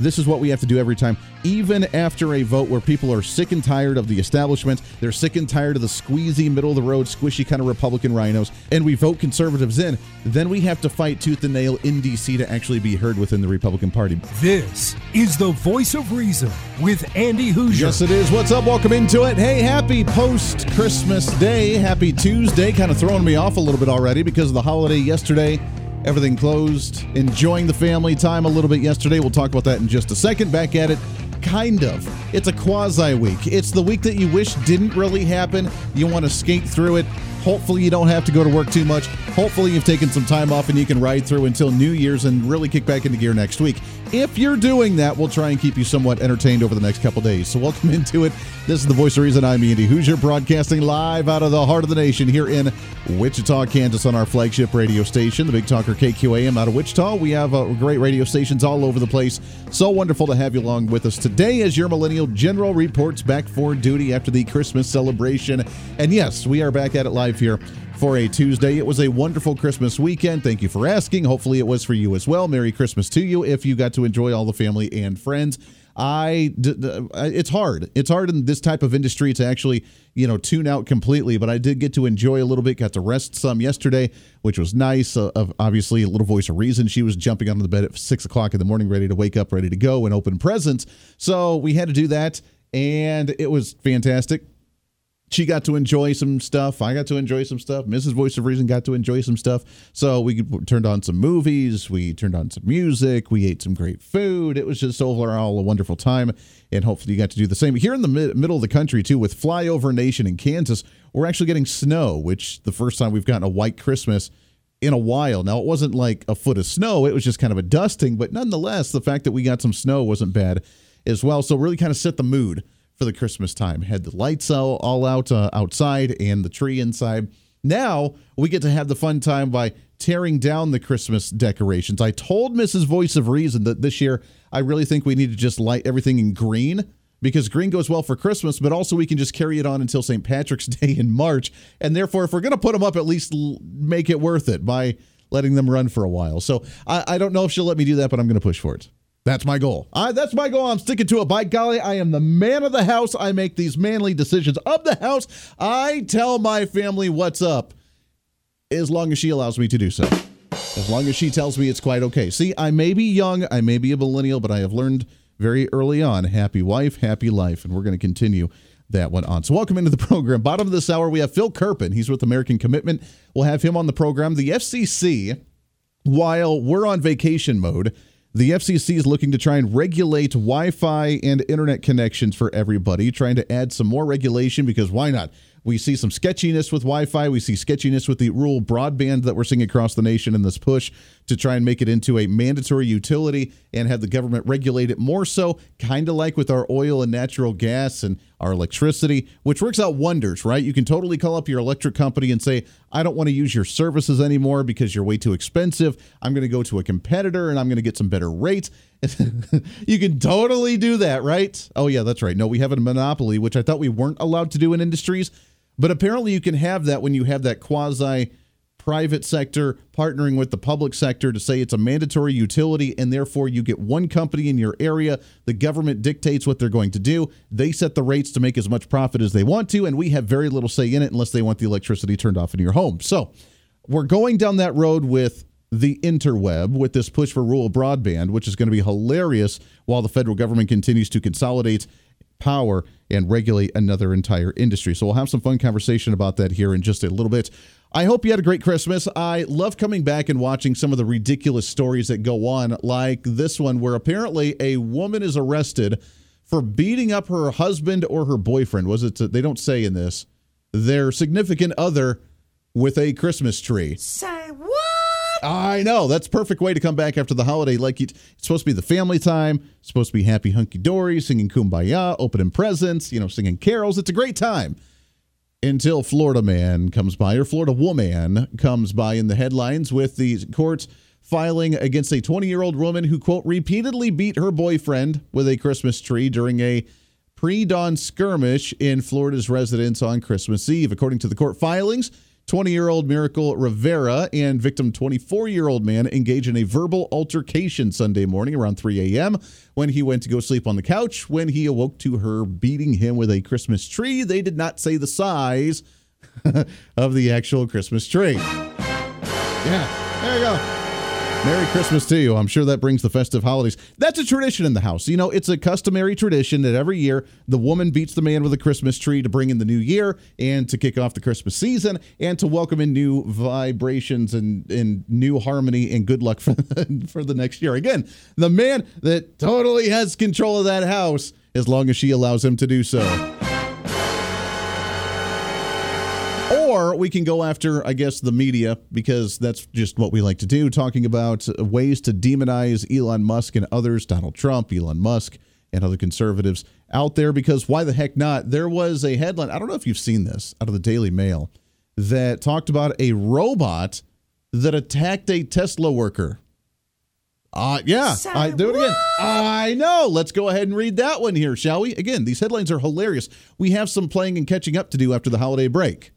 this is what we have to do every time, even after a vote where people are sick and tired of the establishment. They're sick and tired of the squeezy, middle of the road, squishy kind of Republican rhinos, and we vote conservatives in. Then we have to fight tooth and nail in D.C. to actually be heard within the Republican Party. This is the voice of reason with Andy Hooser. Yes, it is. What's up? Welcome into it. Hey, happy post Christmas day. Happy Tuesday. Kind of throwing me off a little bit already because of the holiday yesterday everything closed, enjoying the family time a little bit yesterday. We'll talk about that in just a second. Back at it, kind of. It's a quasi week. It's the week that you wish didn't really happen. You want to skate through it. Hopefully, you don't have to go to work too much. Hopefully, you've taken some time off and you can ride through until New Year's and really kick back into gear next week. If you're doing that, we'll try and keep you somewhat entertained over the next couple days. So, welcome into it. This is the voice of reason. I'm Andy Hooser, broadcasting live out of the heart of the nation here in Wichita, Kansas, on our flagship radio station, the Big Talker KQAM out of Wichita. We have uh, great radio stations all over the place. So wonderful to have you along with us today as your Millennial General reports back for duty after the Christmas celebration. And yes, we are back at it live here for a Tuesday. It was a wonderful Christmas weekend. Thank you for asking. Hopefully, it was for you as well. Merry Christmas to you if you got to enjoy all the family and friends. I it's hard. It's hard in this type of industry to actually you know tune out completely. But I did get to enjoy a little bit. Got to rest some yesterday, which was nice. Uh, obviously, a little voice of reason. She was jumping onto the bed at six o'clock in the morning, ready to wake up, ready to go and open presents. So we had to do that, and it was fantastic she got to enjoy some stuff. I got to enjoy some stuff. Mrs. Voice of Reason got to enjoy some stuff. So we turned on some movies. We turned on some music. We ate some great food. It was just overall a wonderful time. And hopefully you got to do the same. Here in the mid- middle of the country, too, with Flyover Nation in Kansas, we're actually getting snow, which the first time we've gotten a white Christmas in a while. Now, it wasn't like a foot of snow, it was just kind of a dusting. But nonetheless, the fact that we got some snow wasn't bad as well. So really kind of set the mood for the Christmas time. Had the lights all, all out uh, outside and the tree inside. Now we get to have the fun time by tearing down the Christmas decorations. I told Mrs. Voice of Reason that this year I really think we need to just light everything in green because green goes well for Christmas, but also we can just carry it on until St. Patrick's Day in March. And therefore, if we're going to put them up, at least make it worth it by letting them run for a while. So I, I don't know if she'll let me do that, but I'm going to push for it. That's my goal. I, that's my goal. I'm sticking to it. By golly, I am the man of the house. I make these manly decisions of the house. I tell my family what's up as long as she allows me to do so. As long as she tells me it's quite okay. See, I may be young, I may be a millennial, but I have learned very early on happy wife, happy life. And we're going to continue that one on. So, welcome into the program. Bottom of this hour, we have Phil Kerpen. He's with American Commitment. We'll have him on the program. The FCC, while we're on vacation mode, the FCC is looking to try and regulate Wi Fi and internet connections for everybody, trying to add some more regulation because why not? We see some sketchiness with Wi Fi. We see sketchiness with the rural broadband that we're seeing across the nation in this push to try and make it into a mandatory utility and have the government regulate it more so, kind of like with our oil and natural gas and our electricity, which works out wonders, right? You can totally call up your electric company and say, I don't want to use your services anymore because you're way too expensive. I'm going to go to a competitor and I'm going to get some better rates. you can totally do that, right? Oh, yeah, that's right. No, we have a monopoly, which I thought we weren't allowed to do in industries. But apparently, you can have that when you have that quasi private sector partnering with the public sector to say it's a mandatory utility and therefore you get one company in your area the government dictates what they're going to do they set the rates to make as much profit as they want to and we have very little say in it unless they want the electricity turned off in your home so we're going down that road with the interweb with this push for rural broadband which is going to be hilarious while the federal government continues to consolidate power and regulate another entire industry. So we'll have some fun conversation about that here in just a little bit. I hope you had a great Christmas. I love coming back and watching some of the ridiculous stories that go on, like this one, where apparently a woman is arrested for beating up her husband or her boyfriend. Was it? They don't say in this their significant other with a Christmas tree. Say what? I know. That's perfect way to come back after the holiday. Like it's supposed to be the family time. It's supposed to be happy hunky dory, singing kumbaya, opening presents, you know, singing carols. It's a great time. Until Florida man comes by, or Florida woman comes by in the headlines with the courts filing against a 20 year old woman who, quote, repeatedly beat her boyfriend with a Christmas tree during a pre dawn skirmish in Florida's residence on Christmas Eve. According to the court filings, 20 year old Miracle Rivera and victim 24 year old man engage in a verbal altercation Sunday morning around 3 a.m. when he went to go sleep on the couch. When he awoke to her beating him with a Christmas tree, they did not say the size of the actual Christmas tree. Yeah, there you go. Merry Christmas to you. I'm sure that brings the festive holidays. That's a tradition in the house. You know, it's a customary tradition that every year the woman beats the man with a Christmas tree to bring in the new year and to kick off the Christmas season and to welcome in new vibrations and, and new harmony and good luck for for the next year. Again, the man that totally has control of that house as long as she allows him to do so. Or we can go after, I guess, the media because that's just what we like to do, talking about ways to demonize Elon Musk and others, Donald Trump, Elon Musk, and other conservatives out there. Because why the heck not? There was a headline, I don't know if you've seen this out of the Daily Mail, that talked about a robot that attacked a Tesla worker. Uh, yeah, I do it again. what? I know. Let's go ahead and read that one here, shall we? Again, these headlines are hilarious. We have some playing and catching up to do after the holiday break.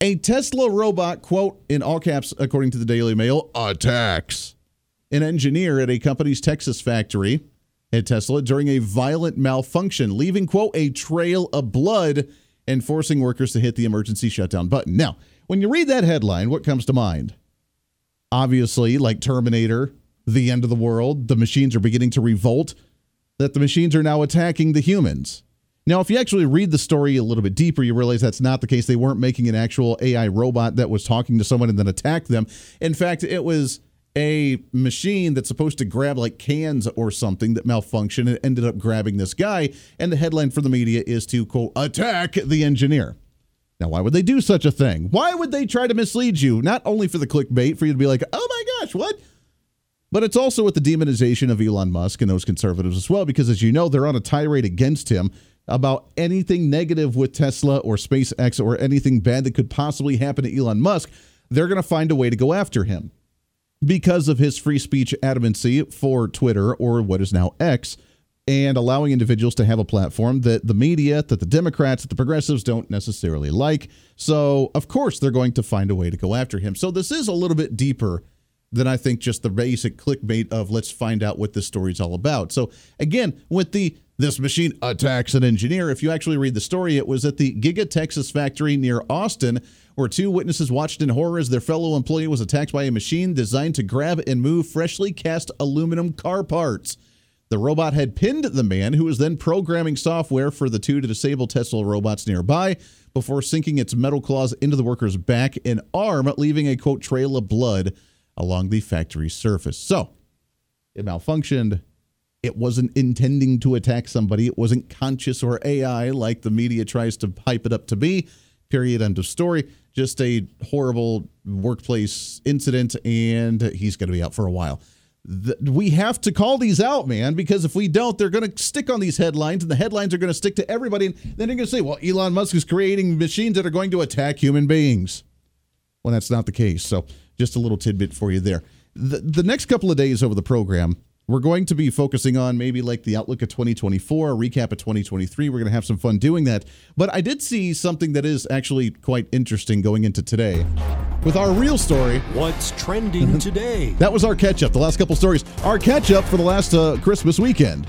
A Tesla robot, quote, in all caps, according to the Daily Mail, attacks an engineer at a company's Texas factory at Tesla during a violent malfunction, leaving, quote, a trail of blood and forcing workers to hit the emergency shutdown button. Now, when you read that headline, what comes to mind? Obviously, like Terminator, the end of the world, the machines are beginning to revolt, that the machines are now attacking the humans. Now, if you actually read the story a little bit deeper, you realize that's not the case. They weren't making an actual AI robot that was talking to someone and then attacked them. In fact, it was a machine that's supposed to grab like cans or something that malfunctioned and ended up grabbing this guy. And the headline for the media is to, quote, attack the engineer. Now, why would they do such a thing? Why would they try to mislead you? Not only for the clickbait, for you to be like, oh my gosh, what? But it's also with the demonization of Elon Musk and those conservatives as well, because as you know, they're on a tirade against him about anything negative with Tesla or SpaceX or anything bad that could possibly happen to Elon Musk. They're going to find a way to go after him because of his free speech adamancy for Twitter or what is now X and allowing individuals to have a platform that the media, that the Democrats, that the progressives don't necessarily like. So, of course, they're going to find a way to go after him. So, this is a little bit deeper than I think just the basic clickbait of let's find out what this story's all about. So, again, with the this machine attacks an engineer. If you actually read the story, it was at the Giga Texas factory near Austin, where two witnesses watched in horror as their fellow employee was attacked by a machine designed to grab and move freshly cast aluminum car parts. The robot had pinned the man, who was then programming software for the two to disable Tesla robots nearby before sinking its metal claws into the worker's back and arm, leaving a quote trail of blood along the factory surface. So it malfunctioned. It wasn't intending to attack somebody. It wasn't conscious or AI like the media tries to hype it up to be. Period. End of story. Just a horrible workplace incident, and he's going to be out for a while. Th- we have to call these out, man, because if we don't, they're going to stick on these headlines, and the headlines are going to stick to everybody. And then you're going to say, well, Elon Musk is creating machines that are going to attack human beings. Well, that's not the case. So, just a little tidbit for you there. The, the next couple of days over the program, we're going to be focusing on maybe like the outlook of 2024, a recap of 2023. We're going to have some fun doing that. But I did see something that is actually quite interesting going into today with our real story. What's trending today? That was our catch up, the last couple stories. Our catch up for the last uh, Christmas weekend.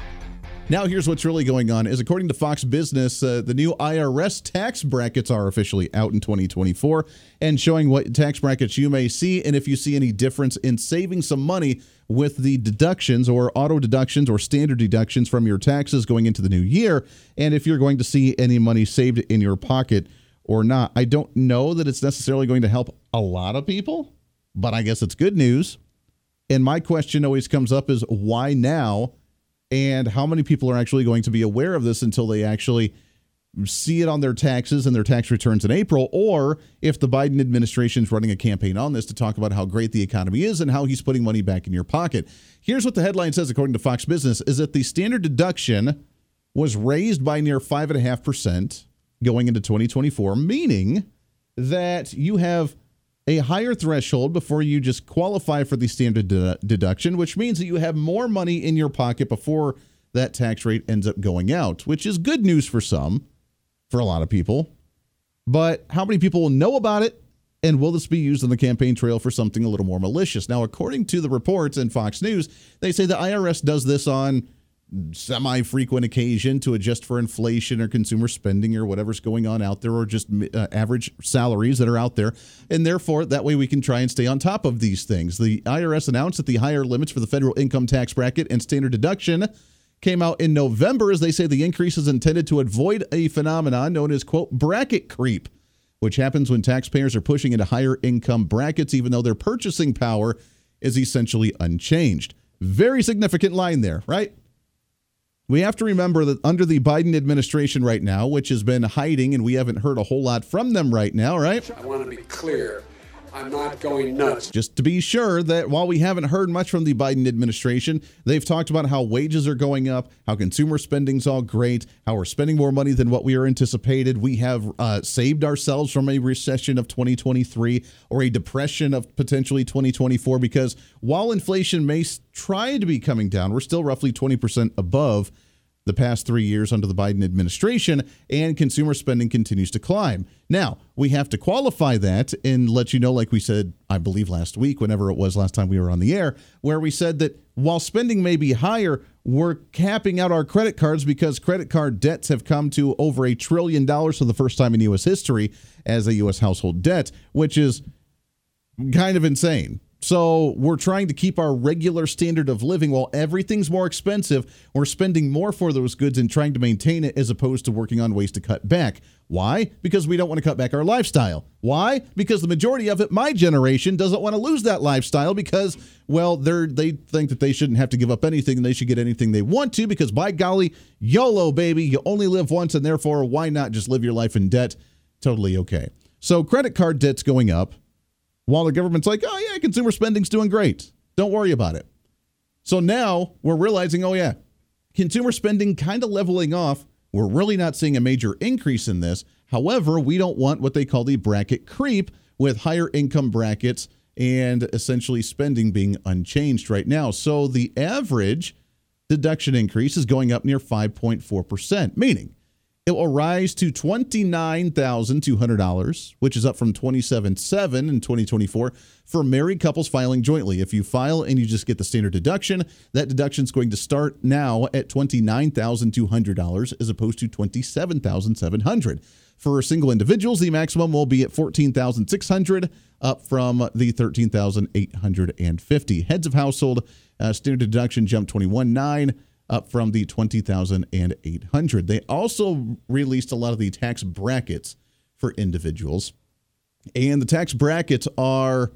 Now, here's what's really going on: is according to Fox Business, uh, the new IRS tax brackets are officially out in 2024 and showing what tax brackets you may see, and if you see any difference in saving some money with the deductions or auto deductions or standard deductions from your taxes going into the new year, and if you're going to see any money saved in your pocket or not. I don't know that it's necessarily going to help a lot of people, but I guess it's good news. And my question always comes up is why now? And how many people are actually going to be aware of this until they actually see it on their taxes and their tax returns in April? Or if the Biden administration is running a campaign on this to talk about how great the economy is and how he's putting money back in your pocket. Here's what the headline says, according to Fox Business, is that the standard deduction was raised by near 5.5% going into 2024, meaning that you have a higher threshold before you just qualify for the standard de- deduction, which means that you have more money in your pocket before that tax rate ends up going out, which is good news for some, for a lot of people. But how many people will know about it And will this be used on the campaign trail for something a little more malicious? Now, according to the reports in Fox News, they say the IRS does this on semi frequent occasion to adjust for inflation or consumer spending or whatever's going on out there or just uh, average salaries that are out there. And therefore, that way we can try and stay on top of these things. The IRS announced that the higher limits for the federal income tax bracket and standard deduction came out in November as they say the increase is intended to avoid a phenomenon known as, quote, bracket creep, which happens when taxpayers are pushing into higher income brackets, even though their purchasing power is essentially unchanged. Very significant line there, right? We have to remember that under the Biden administration right now, which has been hiding and we haven't heard a whole lot from them right now, right? I want to be clear. I'm not going nuts. Just to be sure that while we haven't heard much from the Biden administration, they've talked about how wages are going up, how consumer spending's all great, how we're spending more money than what we are anticipated. We have uh, saved ourselves from a recession of 2023 or a depression of potentially 2024 because while inflation may try to be coming down, we're still roughly 20% above the past three years under the Biden administration, and consumer spending continues to climb. Now, we have to qualify that and let you know, like we said, I believe last week, whenever it was last time we were on the air, where we said that while spending may be higher, we're capping out our credit cards because credit card debts have come to over a trillion dollars for the first time in U.S. history as a U.S. household debt, which is kind of insane. So we're trying to keep our regular standard of living while everything's more expensive. We're spending more for those goods and trying to maintain it as opposed to working on ways to cut back. Why? Because we don't want to cut back our lifestyle. Why? Because the majority of it, my generation, doesn't want to lose that lifestyle because, well, they're they think that they shouldn't have to give up anything and they should get anything they want to because by golly, YOLO, baby, you only live once and therefore why not just live your life in debt? Totally okay. So credit card debt's going up while the government's like, oh, yeah, consumer spending's doing great. Don't worry about it. So now we're realizing, oh, yeah, consumer spending kind of leveling off. We're really not seeing a major increase in this. However, we don't want what they call the bracket creep with higher income brackets and essentially spending being unchanged right now. So the average deduction increase is going up near 5.4%, meaning it will rise to $29,200, which is up from $27,700 in 2024 for married couples filing jointly. If you file and you just get the standard deduction, that deduction is going to start now at $29,200 as opposed to $27,700. For single individuals, the maximum will be at $14,600 up from the $13,850. Heads of household uh, standard deduction jumped 21.9 up from the 20,800. They also released a lot of the tax brackets for individuals. And the tax brackets are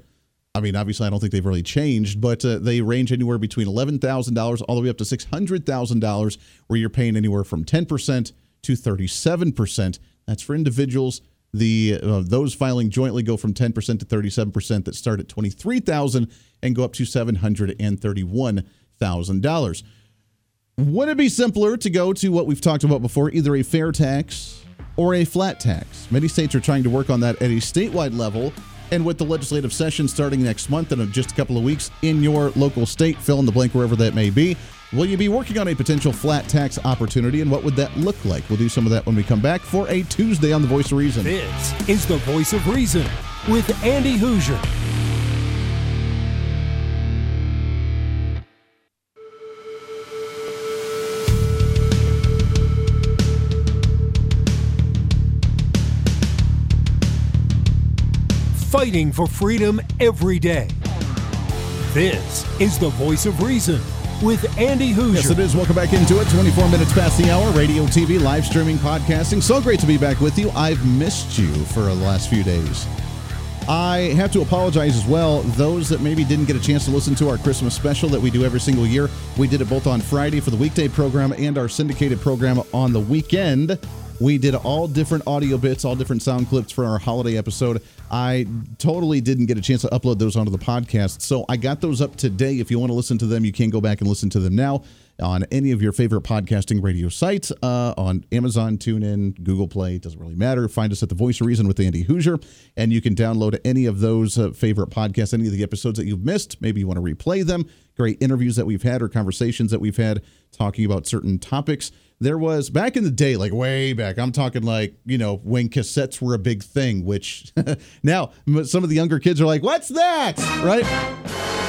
I mean, obviously, I don't think they've really changed, but uh, they range anywhere between $11,000 all the way up to $600,000, where you're paying anywhere from 10% to 37%. That's for individuals. The uh, those filing jointly go from 10% to 37% that start at 23,000 and go up to $731,000. Would it be simpler to go to what we've talked about before, either a fair tax or a flat tax? Many states are trying to work on that at a statewide level. And with the legislative session starting next month and in just a couple of weeks in your local state, fill in the blank wherever that may be, will you be working on a potential flat tax opportunity and what would that look like? We'll do some of that when we come back for a Tuesday on The Voice of Reason. This is The Voice of Reason with Andy Hooser. Fighting for freedom every day. This is the voice of reason with Andy Hooser. Yes, it is. Welcome back into it. 24 minutes past the hour. Radio, TV, live streaming, podcasting. So great to be back with you. I've missed you for the last few days. I have to apologize as well. Those that maybe didn't get a chance to listen to our Christmas special that we do every single year, we did it both on Friday for the weekday program and our syndicated program on the weekend. We did all different audio bits, all different sound clips for our holiday episode. I totally didn't get a chance to upload those onto the podcast. So I got those up today. If you want to listen to them, you can go back and listen to them now. On any of your favorite podcasting radio sites, uh, on Amazon, TuneIn, Google Play. Doesn't really matter. Find us at The Voice of Reason with Andy Hooser, and you can download any of those uh, favorite podcasts, any of the episodes that you've missed. Maybe you want to replay them. Great interviews that we've had or conversations that we've had talking about certain topics. There was back in the day, like way back, I'm talking like, you know, when cassettes were a big thing, which now some of the younger kids are like, what's that? Right?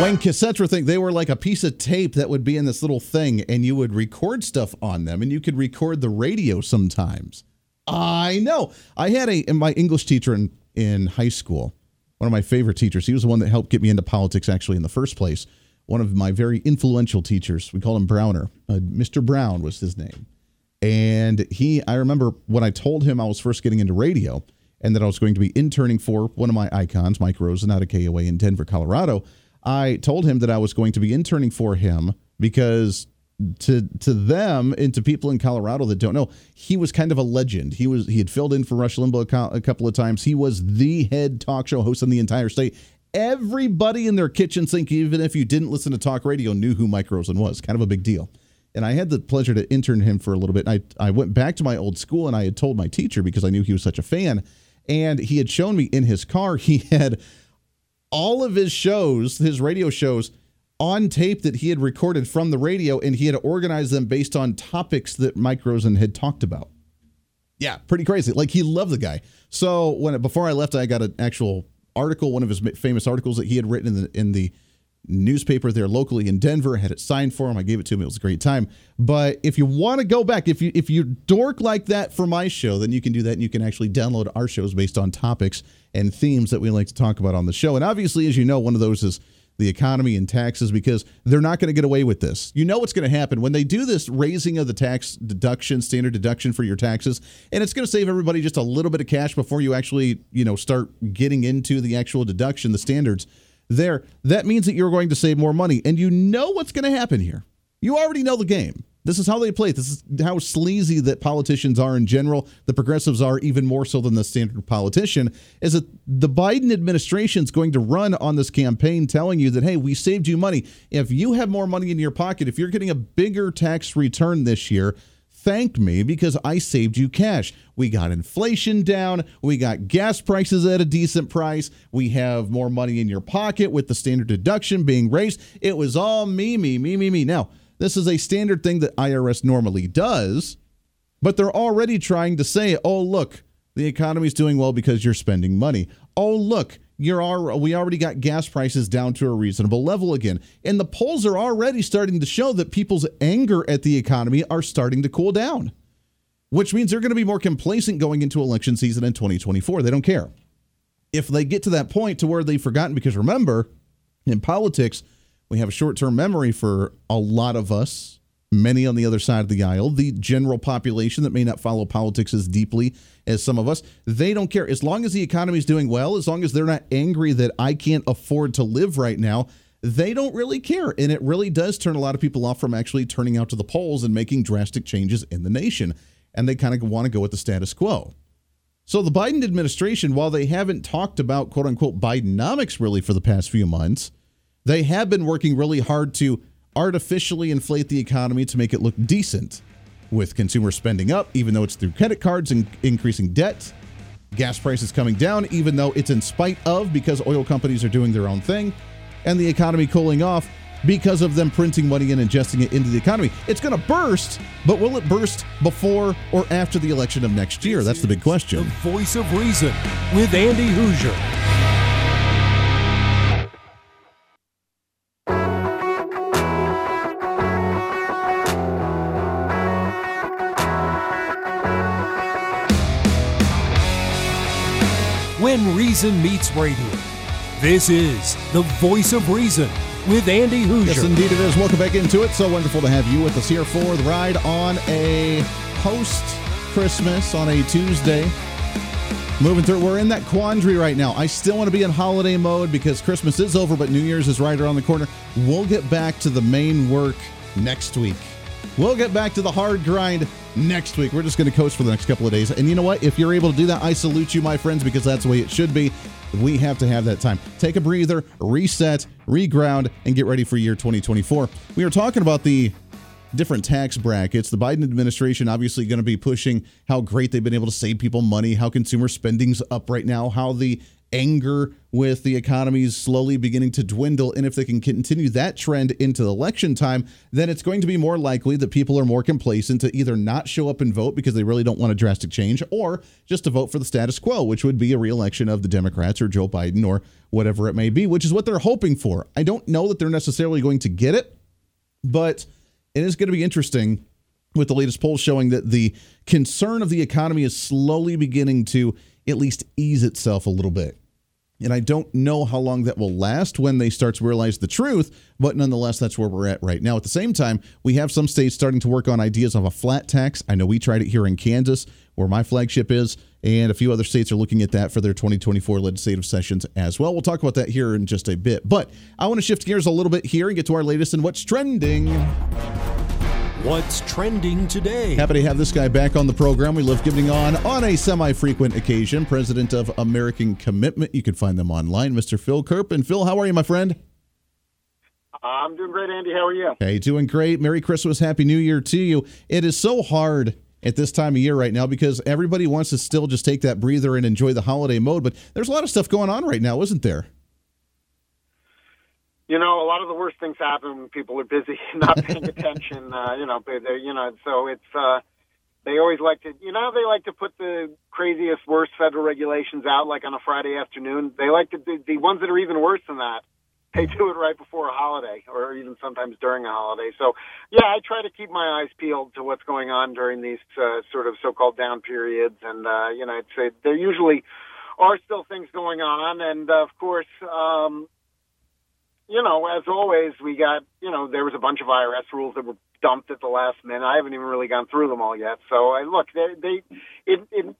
When cassettes were thing, they were like a piece of tape that would be in this little thing, and you would record stuff on them, and you could record the radio sometimes. I know. I had a my English teacher in in high school, one of my favorite teachers. He was the one that helped get me into politics actually in the first place. One of my very influential teachers. We call him Browner. Uh, Mr. Brown was his name. And he, I remember when I told him I was first getting into radio and that I was going to be interning for one of my icons, Mike Rosen, out of KOA in Denver, Colorado. I told him that I was going to be interning for him because to to them and to people in Colorado that don't know, he was kind of a legend. He was he had filled in for Rush Limbaugh a couple of times. He was the head talk show host in the entire state. Everybody in their kitchen sink, even if you didn't listen to talk radio, knew who Mike Rosen was. Kind of a big deal. And I had the pleasure to intern him for a little bit. I I went back to my old school and I had told my teacher because I knew he was such a fan, and he had shown me in his car he had all of his shows, his radio shows, on tape that he had recorded from the radio, and he had organized them based on topics that Mike Rosen had talked about. Yeah, pretty crazy. Like he loved the guy. So when before I left, I got an actual article, one of his famous articles that he had written in the in the newspaper there locally in Denver. Had it signed for him. I gave it to him. It was a great time. But if you want to go back, if you if you dork like that for my show, then you can do that, and you can actually download our shows based on topics and themes that we like to talk about on the show. And obviously, as you know, one of those is the economy and taxes because they're not going to get away with this. You know what's going to happen when they do this raising of the tax deduction, standard deduction for your taxes, and it's going to save everybody just a little bit of cash before you actually, you know, start getting into the actual deduction, the standards there. That means that you're going to save more money. And you know what's going to happen here. You already know the game. This is how they play. This is how sleazy that politicians are in general. The progressives are even more so than the standard politician. Is that the Biden administration is going to run on this campaign telling you that, hey, we saved you money. If you have more money in your pocket, if you're getting a bigger tax return this year, thank me because I saved you cash. We got inflation down. We got gas prices at a decent price. We have more money in your pocket with the standard deduction being raised. It was all me, me, me, me, me. Now, this is a standard thing that IRS normally does, but they're already trying to say, oh, look, the economy's doing well because you're spending money. Oh, look, you're we already got gas prices down to a reasonable level again. And the polls are already starting to show that people's anger at the economy are starting to cool down, which means they're going to be more complacent going into election season in 2024. They don't care. If they get to that point to where they've forgotten, because remember, in politics, we have a short term memory for a lot of us, many on the other side of the aisle, the general population that may not follow politics as deeply as some of us. They don't care. As long as the economy is doing well, as long as they're not angry that I can't afford to live right now, they don't really care. And it really does turn a lot of people off from actually turning out to the polls and making drastic changes in the nation. And they kind of want to go with the status quo. So the Biden administration, while they haven't talked about quote unquote Bidenomics really for the past few months, they have been working really hard to artificially inflate the economy to make it look decent, with consumer spending up, even though it's through credit cards and increasing debt. Gas prices coming down, even though it's in spite of because oil companies are doing their own thing, and the economy cooling off because of them printing money and ingesting it into the economy. It's going to burst, but will it burst before or after the election of next year? That's the big question. The voice of reason with Andy Hooser. Reason Meets Radio. This is the voice of reason with Andy Hooser. Yes, indeed it is. Welcome back into it. So wonderful to have you with us here for the ride on a post Christmas on a Tuesday. Moving through, we're in that quandary right now. I still want to be in holiday mode because Christmas is over, but New Year's is right around the corner. We'll get back to the main work next week. We'll get back to the hard grind next week. We're just going to coast for the next couple of days. And you know what? If you're able to do that, I salute you, my friends, because that's the way it should be. We have to have that time. Take a breather, reset, reground, and get ready for year 2024. We are talking about the different tax brackets. The Biden administration obviously going to be pushing how great they've been able to save people money, how consumer spending's up right now, how the anger with the economy is slowly beginning to dwindle. And if they can continue that trend into election time, then it's going to be more likely that people are more complacent to either not show up and vote because they really don't want a drastic change or just to vote for the status quo, which would be a reelection of the Democrats or Joe Biden or whatever it may be, which is what they're hoping for. I don't know that they're necessarily going to get it, but it is going to be interesting with the latest polls showing that the concern of the economy is slowly beginning to at least ease itself a little bit. And I don't know how long that will last when they start to realize the truth, but nonetheless, that's where we're at right now. At the same time, we have some states starting to work on ideas of a flat tax. I know we tried it here in Kansas, where my flagship is, and a few other states are looking at that for their 2024 legislative sessions as well. We'll talk about that here in just a bit. But I want to shift gears a little bit here and get to our latest and what's trending. What's trending today? Happy to have this guy back on the program. We love giving on on a semi-frequent occasion. President of American Commitment. You can find them online, Mr. Phil Kerp. And Phil, how are you, my friend? I'm doing great, Andy. How are you? Hey, doing great. Merry Christmas, Happy New Year to you. It is so hard at this time of year right now because everybody wants to still just take that breather and enjoy the holiday mode, but there's a lot of stuff going on right now, isn't there? You know, a lot of the worst things happen when people are busy, and not paying attention. Uh, you know, they, you know, so it's uh, they always like to, you know, they like to put the craziest, worst federal regulations out like on a Friday afternoon. They like to do the ones that are even worse than that. They do it right before a holiday, or even sometimes during a holiday. So, yeah, I try to keep my eyes peeled to what's going on during these uh, sort of so-called down periods, and uh, you know, it's, uh, there usually are still things going on, and uh, of course, um, you know, as always, we got, you know, there was a bunch of IRS rules that were dumped at the last minute. I haven't even really gone through them all yet. So I look, they, they it, it,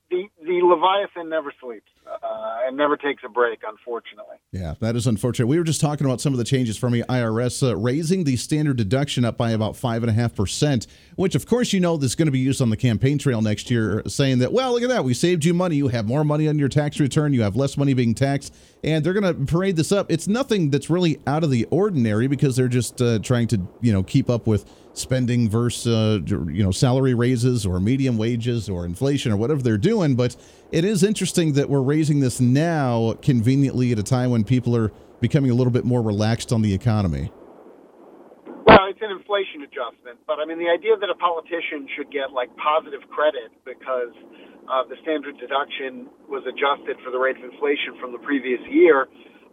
Leviathan never sleeps uh, and never takes a break, unfortunately. Yeah, that is unfortunate. We were just talking about some of the changes from the IRS uh, raising the standard deduction up by about five and a half percent, which of course you know is going to be used on the campaign trail next year, saying that well, look at that, we saved you money, you have more money on your tax return, you have less money being taxed, and they're going to parade this up. It's nothing that's really out of the ordinary because they're just uh, trying to you know keep up with spending versus uh, you know salary raises or medium wages or inflation or whatever they're doing. But it is interesting that we're raising this now conveniently at a time when people are becoming a little bit more relaxed on the economy. Well, it's an inflation adjustment, but I mean the idea that a politician should get like positive credit because uh, the standard deduction was adjusted for the rate of inflation from the previous year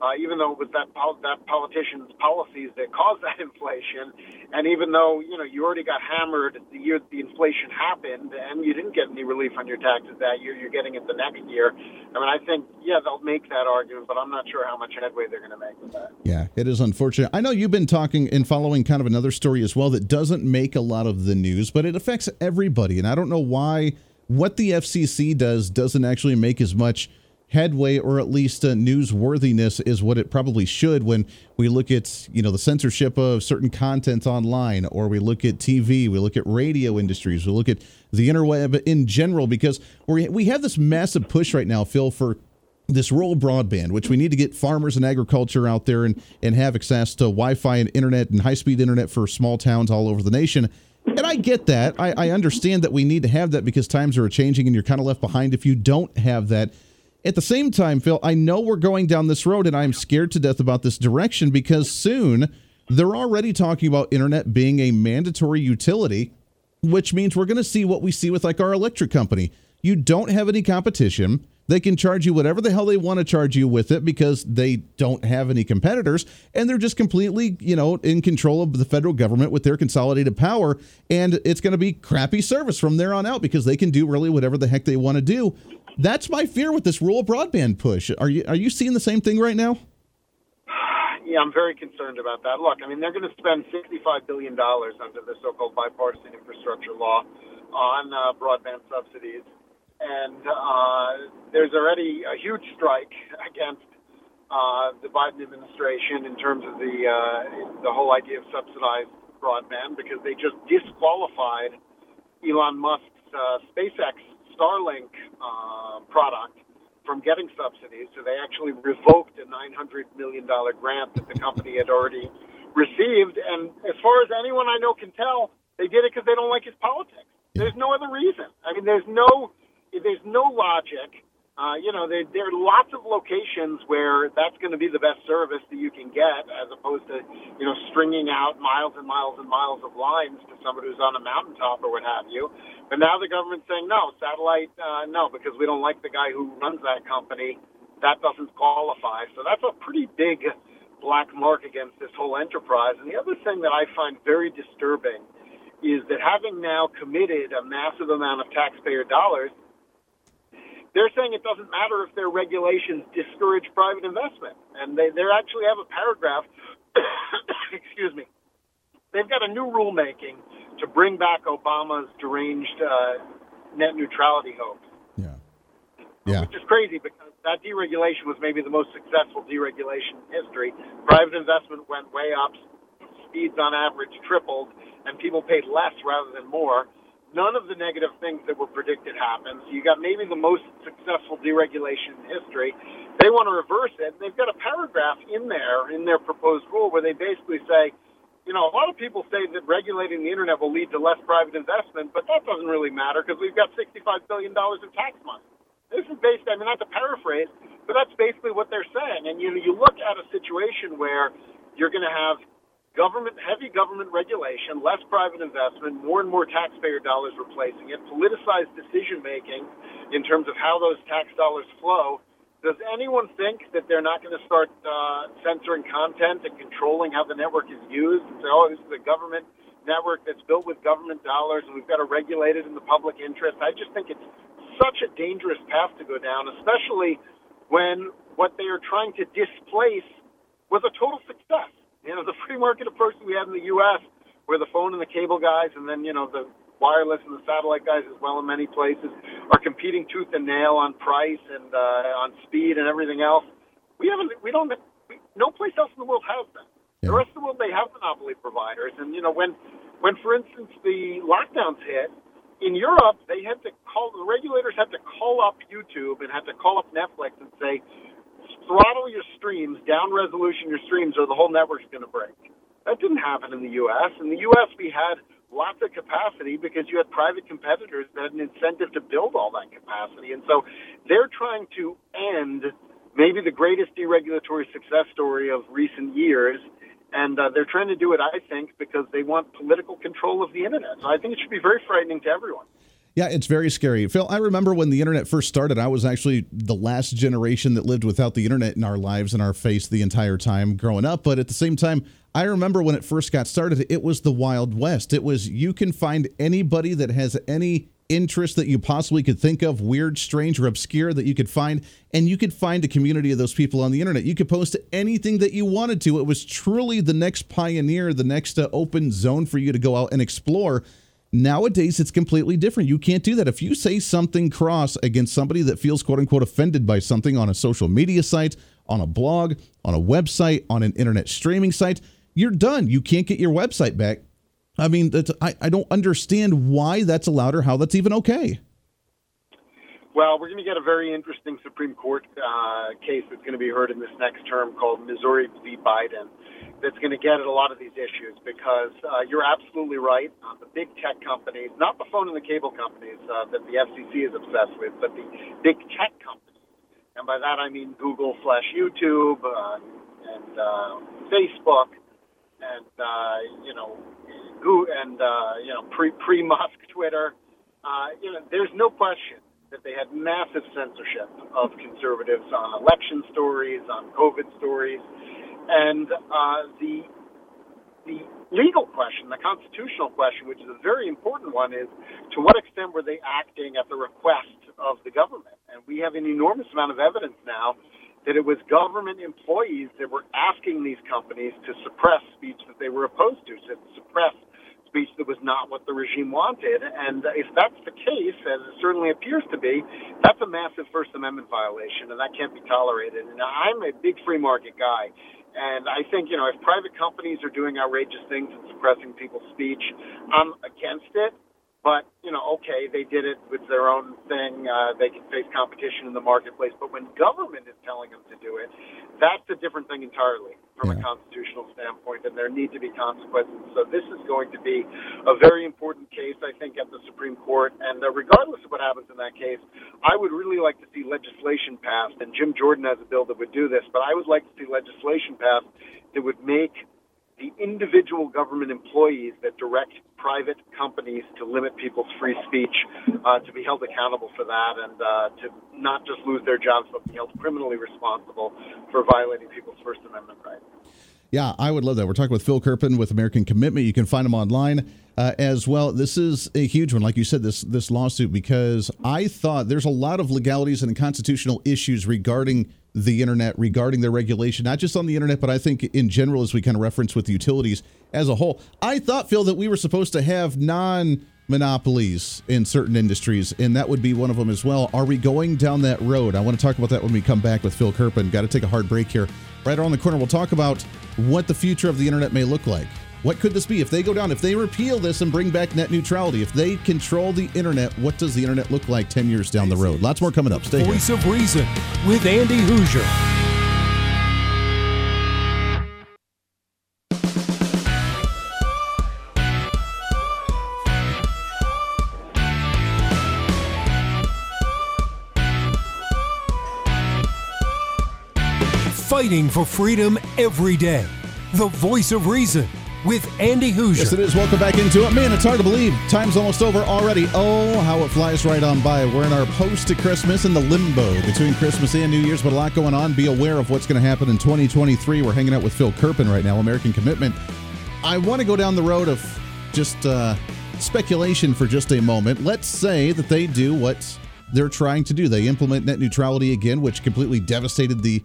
uh, even though it was that pol- that politician's policies that caused that inflation, and even though you know you already got hammered the year the inflation happened, and you didn't get any relief on your taxes that year, you're getting it the next year. I mean, I think yeah, they'll make that argument, but I'm not sure how much headway they're going to make with that. Yeah, it is unfortunate. I know you've been talking and following kind of another story as well that doesn't make a lot of the news, but it affects everybody, and I don't know why what the FCC does doesn't actually make as much headway or at least uh, newsworthiness is what it probably should when we look at you know the censorship of certain content online or we look at TV we look at radio industries we look at the interweb in general because we we have this massive push right now Phil for this rural broadband, which we need to get farmers and agriculture out there and, and have access to Wi Fi and internet and high speed internet for small towns all over the nation. And I get that. I, I understand that we need to have that because times are changing and you're kind of left behind if you don't have that. At the same time, Phil, I know we're going down this road and I'm scared to death about this direction because soon they're already talking about internet being a mandatory utility, which means we're going to see what we see with like our electric company. You don't have any competition. They can charge you whatever the hell they want to charge you with it because they don't have any competitors and they're just completely, you know, in control of the federal government with their consolidated power and it's going to be crappy service from there on out because they can do really whatever the heck they want to do. That's my fear with this rural broadband push. Are you are you seeing the same thing right now? Yeah, I'm very concerned about that. Look, I mean, they're going to spend $65 billion under the so-called bipartisan infrastructure law on uh, broadband subsidies, and uh, there's already a huge strike against uh, the Biden administration in terms of the uh, the whole idea of subsidized broadband because they just disqualified Elon Musk's uh, SpaceX Starlink uh, product from getting subsidies. So they actually revoked a $900 million grant that the company had already received. And as far as anyone I know can tell, they did it because they don't like his politics. There's no other reason. I mean, there's no there's no logic. Uh, you know, there, there are lots of locations where that's going to be the best service that you can get, as opposed to you know stringing out miles and miles and miles of lines to somebody who's on a mountaintop or what have you. But now the government's saying no, satellite, uh, no, because we don't like the guy who runs that company. That doesn't qualify. So that's a pretty big black mark against this whole enterprise. And the other thing that I find very disturbing is that having now committed a massive amount of taxpayer dollars they're saying it doesn't matter if their regulations discourage private investment. And they, they actually have a paragraph, excuse me, they've got a new rulemaking to bring back Obama's deranged uh, net neutrality hoax. Yeah. Yeah. Which is crazy because that deregulation was maybe the most successful deregulation in history. Private investment went way up, speeds on average tripled, and people paid less rather than more none of the negative things that were predicted happened. So you got maybe the most successful deregulation in history. They want to reverse it. They've got a paragraph in there in their proposed rule where they basically say, you know, a lot of people say that regulating the internet will lead to less private investment, but that doesn't really matter because we've got $65 billion in tax money. This is based, I mean, not to paraphrase, but that's basically what they're saying. And you know, you look at a situation where you're going to have government, heavy government regulation, less private investment, more and more taxpayer dollars replacing it, politicized decision making in terms of how those tax dollars flow. Does anyone think that they're not going to start uh, censoring content and controlling how the network is used and say, oh, this is a government network that's built with government dollars and we've got to regulate it in the public interest? I just think it's such a dangerous path to go down, especially when what they are trying to displace was a total success you know, the free market approach that we have in the U.S., where the phone and the cable guys, and then you know the wireless and the satellite guys as well in many places are competing tooth and nail on price and uh, on speed and everything else. We haven't, we don't, we, no place else in the world has that. Yeah. The rest of the world they have monopoly providers, and you know when, when for instance the lockdowns hit in Europe, they had to call the regulators had to call up YouTube and had to call up Netflix and say, throttle your streams, down resolution your streams, or the whole network's going to break. That didn't happen in the U.S. In the U.S., we had lots of capacity because you had private competitors that had an incentive to build all that capacity. And so they're trying to end maybe the greatest deregulatory success story of recent years. And uh, they're trying to do it, I think, because they want political control of the internet. So I think it should be very frightening to everyone. Yeah, it's very scary. Phil, I remember when the internet first started, I was actually the last generation that lived without the internet in our lives and our face the entire time growing up. But at the same time, I remember when it first got started, it was the Wild West. It was you can find anybody that has any interest that you possibly could think of, weird, strange, or obscure that you could find, and you could find a community of those people on the internet. You could post anything that you wanted to. It was truly the next pioneer, the next uh, open zone for you to go out and explore. Nowadays, it's completely different. You can't do that. If you say something cross against somebody that feels quote unquote offended by something on a social media site, on a blog, on a website, on an internet streaming site, you're done. You can't get your website back. I mean, I, I don't understand why that's allowed or how that's even okay. Well, we're going to get a very interesting Supreme Court uh, case that's going to be heard in this next term called Missouri v. Biden that's going to get at a lot of these issues because uh, you're absolutely right. Uh, the big tech companies, not the phone and the cable companies uh, that the FCC is obsessed with, but the big tech companies. And by that I mean Google slash YouTube uh, and uh, Facebook and, uh, you know, Google and, uh, you know, pre pre Musk Twitter. Uh, you know, there's no question that they had massive censorship of conservatives on election stories, on COVID stories and uh, the the legal question, the constitutional question, which is a very important one, is to what extent were they acting at the request of the government? And we have an enormous amount of evidence now that it was government employees that were asking these companies to suppress speech that they were opposed to, to suppress speech that was not what the regime wanted. And if that's the case, as it certainly appears to be, that's a massive First Amendment violation, and that can't be tolerated. And I'm a big free market guy. And I think, you know, if private companies are doing outrageous things and suppressing people's speech, I'm against it. But, you know, okay, they did it with their own thing. Uh, they can face competition in the marketplace. But when government is telling them to do it, that's a different thing entirely from yeah. a constitutional standpoint, and there need to be consequences. So this is going to be a very important case, I think, at the Supreme Court. And uh, regardless of what happens in that case, I would really like to see legislation passed. And Jim Jordan has a bill that would do this, but I would like to see legislation passed that would make the individual government employees that direct private companies to limit people's free speech uh, to be held accountable for that and uh, to not just lose their jobs but be held criminally responsible for violating people's First Amendment rights. Yeah, I would love that. We're talking with Phil Kerpen with American Commitment. You can find him online uh, as well. This is a huge one, like you said, this this lawsuit because I thought there's a lot of legalities and constitutional issues regarding the internet regarding their regulation, not just on the internet, but I think in general, as we kind of reference with utilities as a whole. I thought, Phil, that we were supposed to have non monopolies in certain industries, and that would be one of them as well. Are we going down that road? I want to talk about that when we come back with Phil Kerpen. Got to take a hard break here. Right around the corner, we'll talk about what the future of the internet may look like. What could this be? If they go down, if they repeal this and bring back net neutrality, if they control the internet, what does the internet look like 10 years down the road? Lots more coming up. Stay tuned. Voice here. of Reason with Andy Hooser. Fighting for freedom every day. The voice of reason with Andy Hooser. Yes, it is. Welcome back into it. Man, it's hard to believe. Time's almost over already. Oh, how it flies right on by. We're in our post to Christmas in the limbo between Christmas and New Year's, but a lot going on. Be aware of what's going to happen in 2023. We're hanging out with Phil Kerpen right now, American Commitment. I want to go down the road of just uh, speculation for just a moment. Let's say that they do what they're trying to do. They implement net neutrality again, which completely devastated the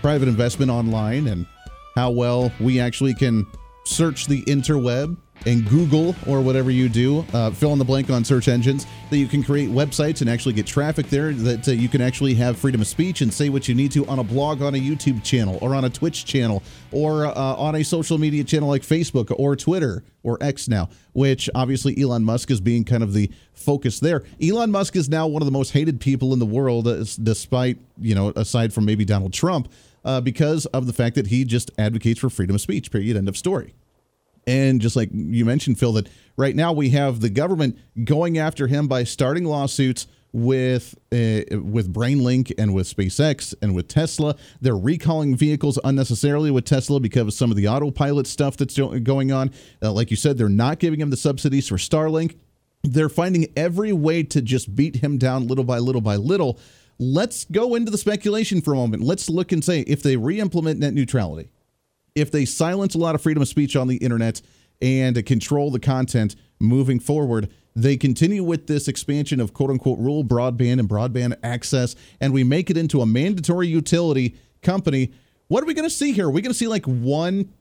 private investment online and how well we actually can search the interweb and Google or whatever you do, uh, fill in the blank on search engines, that you can create websites and actually get traffic there, that uh, you can actually have freedom of speech and say what you need to on a blog, on a YouTube channel, or on a Twitch channel, or uh, on a social media channel like Facebook or Twitter or X now, which obviously Elon Musk is being kind of the focus there. Elon Musk is now one of the most hated people in the world, uh, despite, you know, aside from maybe Donald Trump uh, because of the fact that he just advocates for freedom of speech, period, end of story. And just like you mentioned, Phil, that right now we have the government going after him by starting lawsuits with uh, with BrainLink and with SpaceX and with Tesla. They're recalling vehicles unnecessarily with Tesla because of some of the autopilot stuff that's going on. Uh, like you said, they're not giving him the subsidies for Starlink. They're finding every way to just beat him down little by little by little let's go into the speculation for a moment. Let's look and say if they re implement net neutrality, if they silence a lot of freedom of speech on the internet and control the content moving forward, they continue with this expansion of quote unquote rural broadband and broadband access, and we make it into a mandatory utility company. What are we going to see here? Are we going to see like one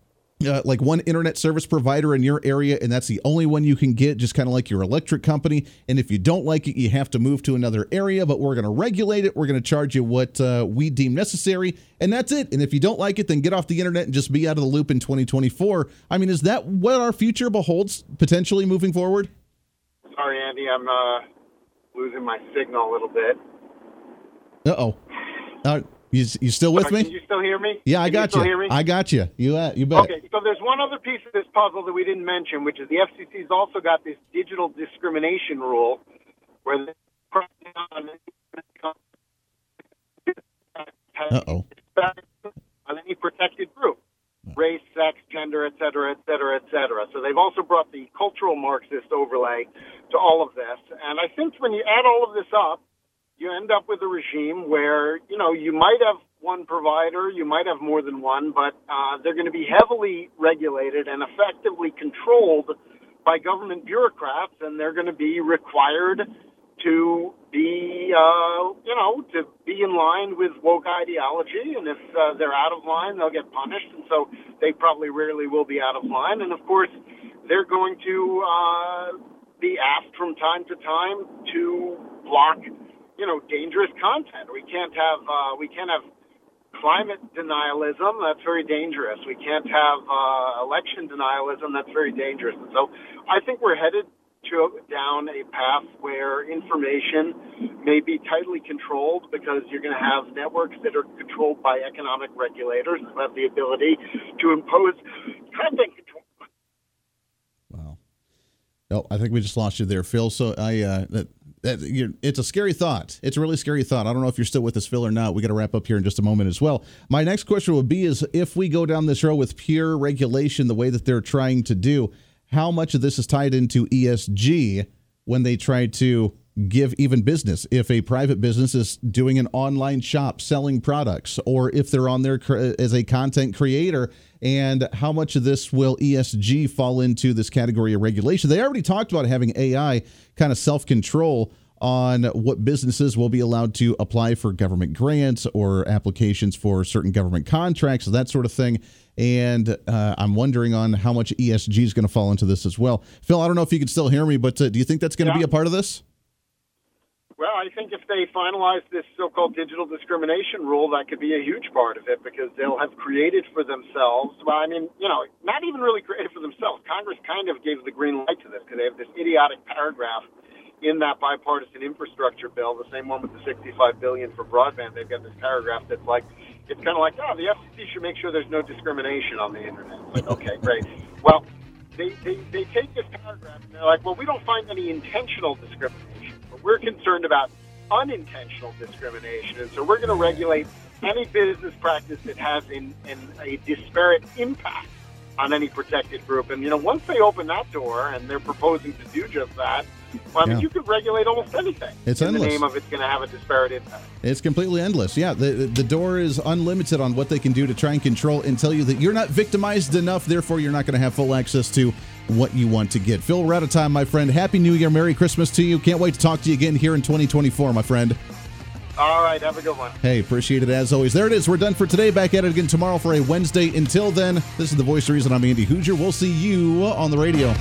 uh, like one internet service provider in your area, and that's the only one you can get, just kind of like your electric company. And if you don't like it, you have to move to another area, but we're going to regulate it. We're going to charge you what uh, we deem necessary, and that's it. And if you don't like it, then get off the internet and just be out of the loop in 2024. I mean, is that what our future beholds potentially moving forward? Sorry, Andy, I'm uh, losing my signal a little bit. Uh-oh. You you still with me? Can you still hear me? Yeah, I got you. you. I got you. You uh, you bet. Okay, so there's one other piece of this puzzle that we didn't mention, which is the FCC's also got this digital discrimination rule, where they uh oh on any protected group, race, sex, gender, et cetera, et cetera, et cetera. So they've also brought the cultural Marxist overlay to all of this, and I think when you add all of this up you end up with a regime where, you know, you might have one provider, you might have more than one, but uh, they're going to be heavily regulated and effectively controlled by government bureaucrats, and they're going to be required to be, uh, you know, to be in line with woke ideology. And if uh, they're out of line, they'll get punished. And so they probably rarely will be out of line. And of course, they're going to uh, be asked from time to time to block, you know, dangerous content. We can't have uh, we can't have climate denialism. That's very dangerous. We can't have uh, election denialism. That's very dangerous. And so, I think we're headed to down a path where information may be tightly controlled because you're going to have networks that are controlled by economic regulators who have the ability to impose content control. Wow. No, I think we just lost you there, Phil. So I uh, that it's a scary thought. It's a really scary thought. I don't know if you're still with us, Phil, or not. We got to wrap up here in just a moment as well. My next question would be: Is if we go down this road with pure regulation, the way that they're trying to do how much of this is tied into ESG when they try to give even business if a private business is doing an online shop selling products or if they're on there as a content creator and how much of this will ESG fall into this category of regulation they already talked about having AI kind of self-control on what businesses will be allowed to apply for government grants or applications for certain government contracts, that sort of thing. And uh, I'm wondering on how much ESG is going to fall into this as well. Phil, I don't know if you can still hear me, but uh, do you think that's going to yeah. be a part of this? Well, I think if they finalize this so-called digital discrimination rule, that could be a huge part of it because they'll have created for themselves. Well, I mean, you know, not even really created for themselves. Congress kind of gave the green light to this because they have this idiotic paragraph in that bipartisan infrastructure bill, the same one with the 65 billion for broadband, they've got this paragraph that's like, it's kind of like, oh, the FCC should make sure there's no discrimination on the internet. Like, okay, great. Well, they, they, they take this paragraph and they're like, well, we don't find any intentional discrimination, but we're concerned about unintentional discrimination, and so we're going to regulate any business practice that has in, in a disparate impact on any protected group. And you know, once they open that door, and they're proposing to do just that, well, I mean, yeah. you could regulate almost anything. It's in endless. the name of it's going to have a disparate impact. It's completely endless. Yeah, the the door is unlimited on what they can do to try and control and tell you that you're not victimized enough, therefore you're not going to have full access to what you want to get. Phil, we're out of time, my friend. Happy New Year, Merry Christmas to you. Can't wait to talk to you again here in 2024, my friend. All right, have a good one. Hey, appreciate it as always. There it is. We're done for today. Back at it again tomorrow for a Wednesday. Until then, this is the voice of reason. I'm Andy Hooser. We'll see you on the radio.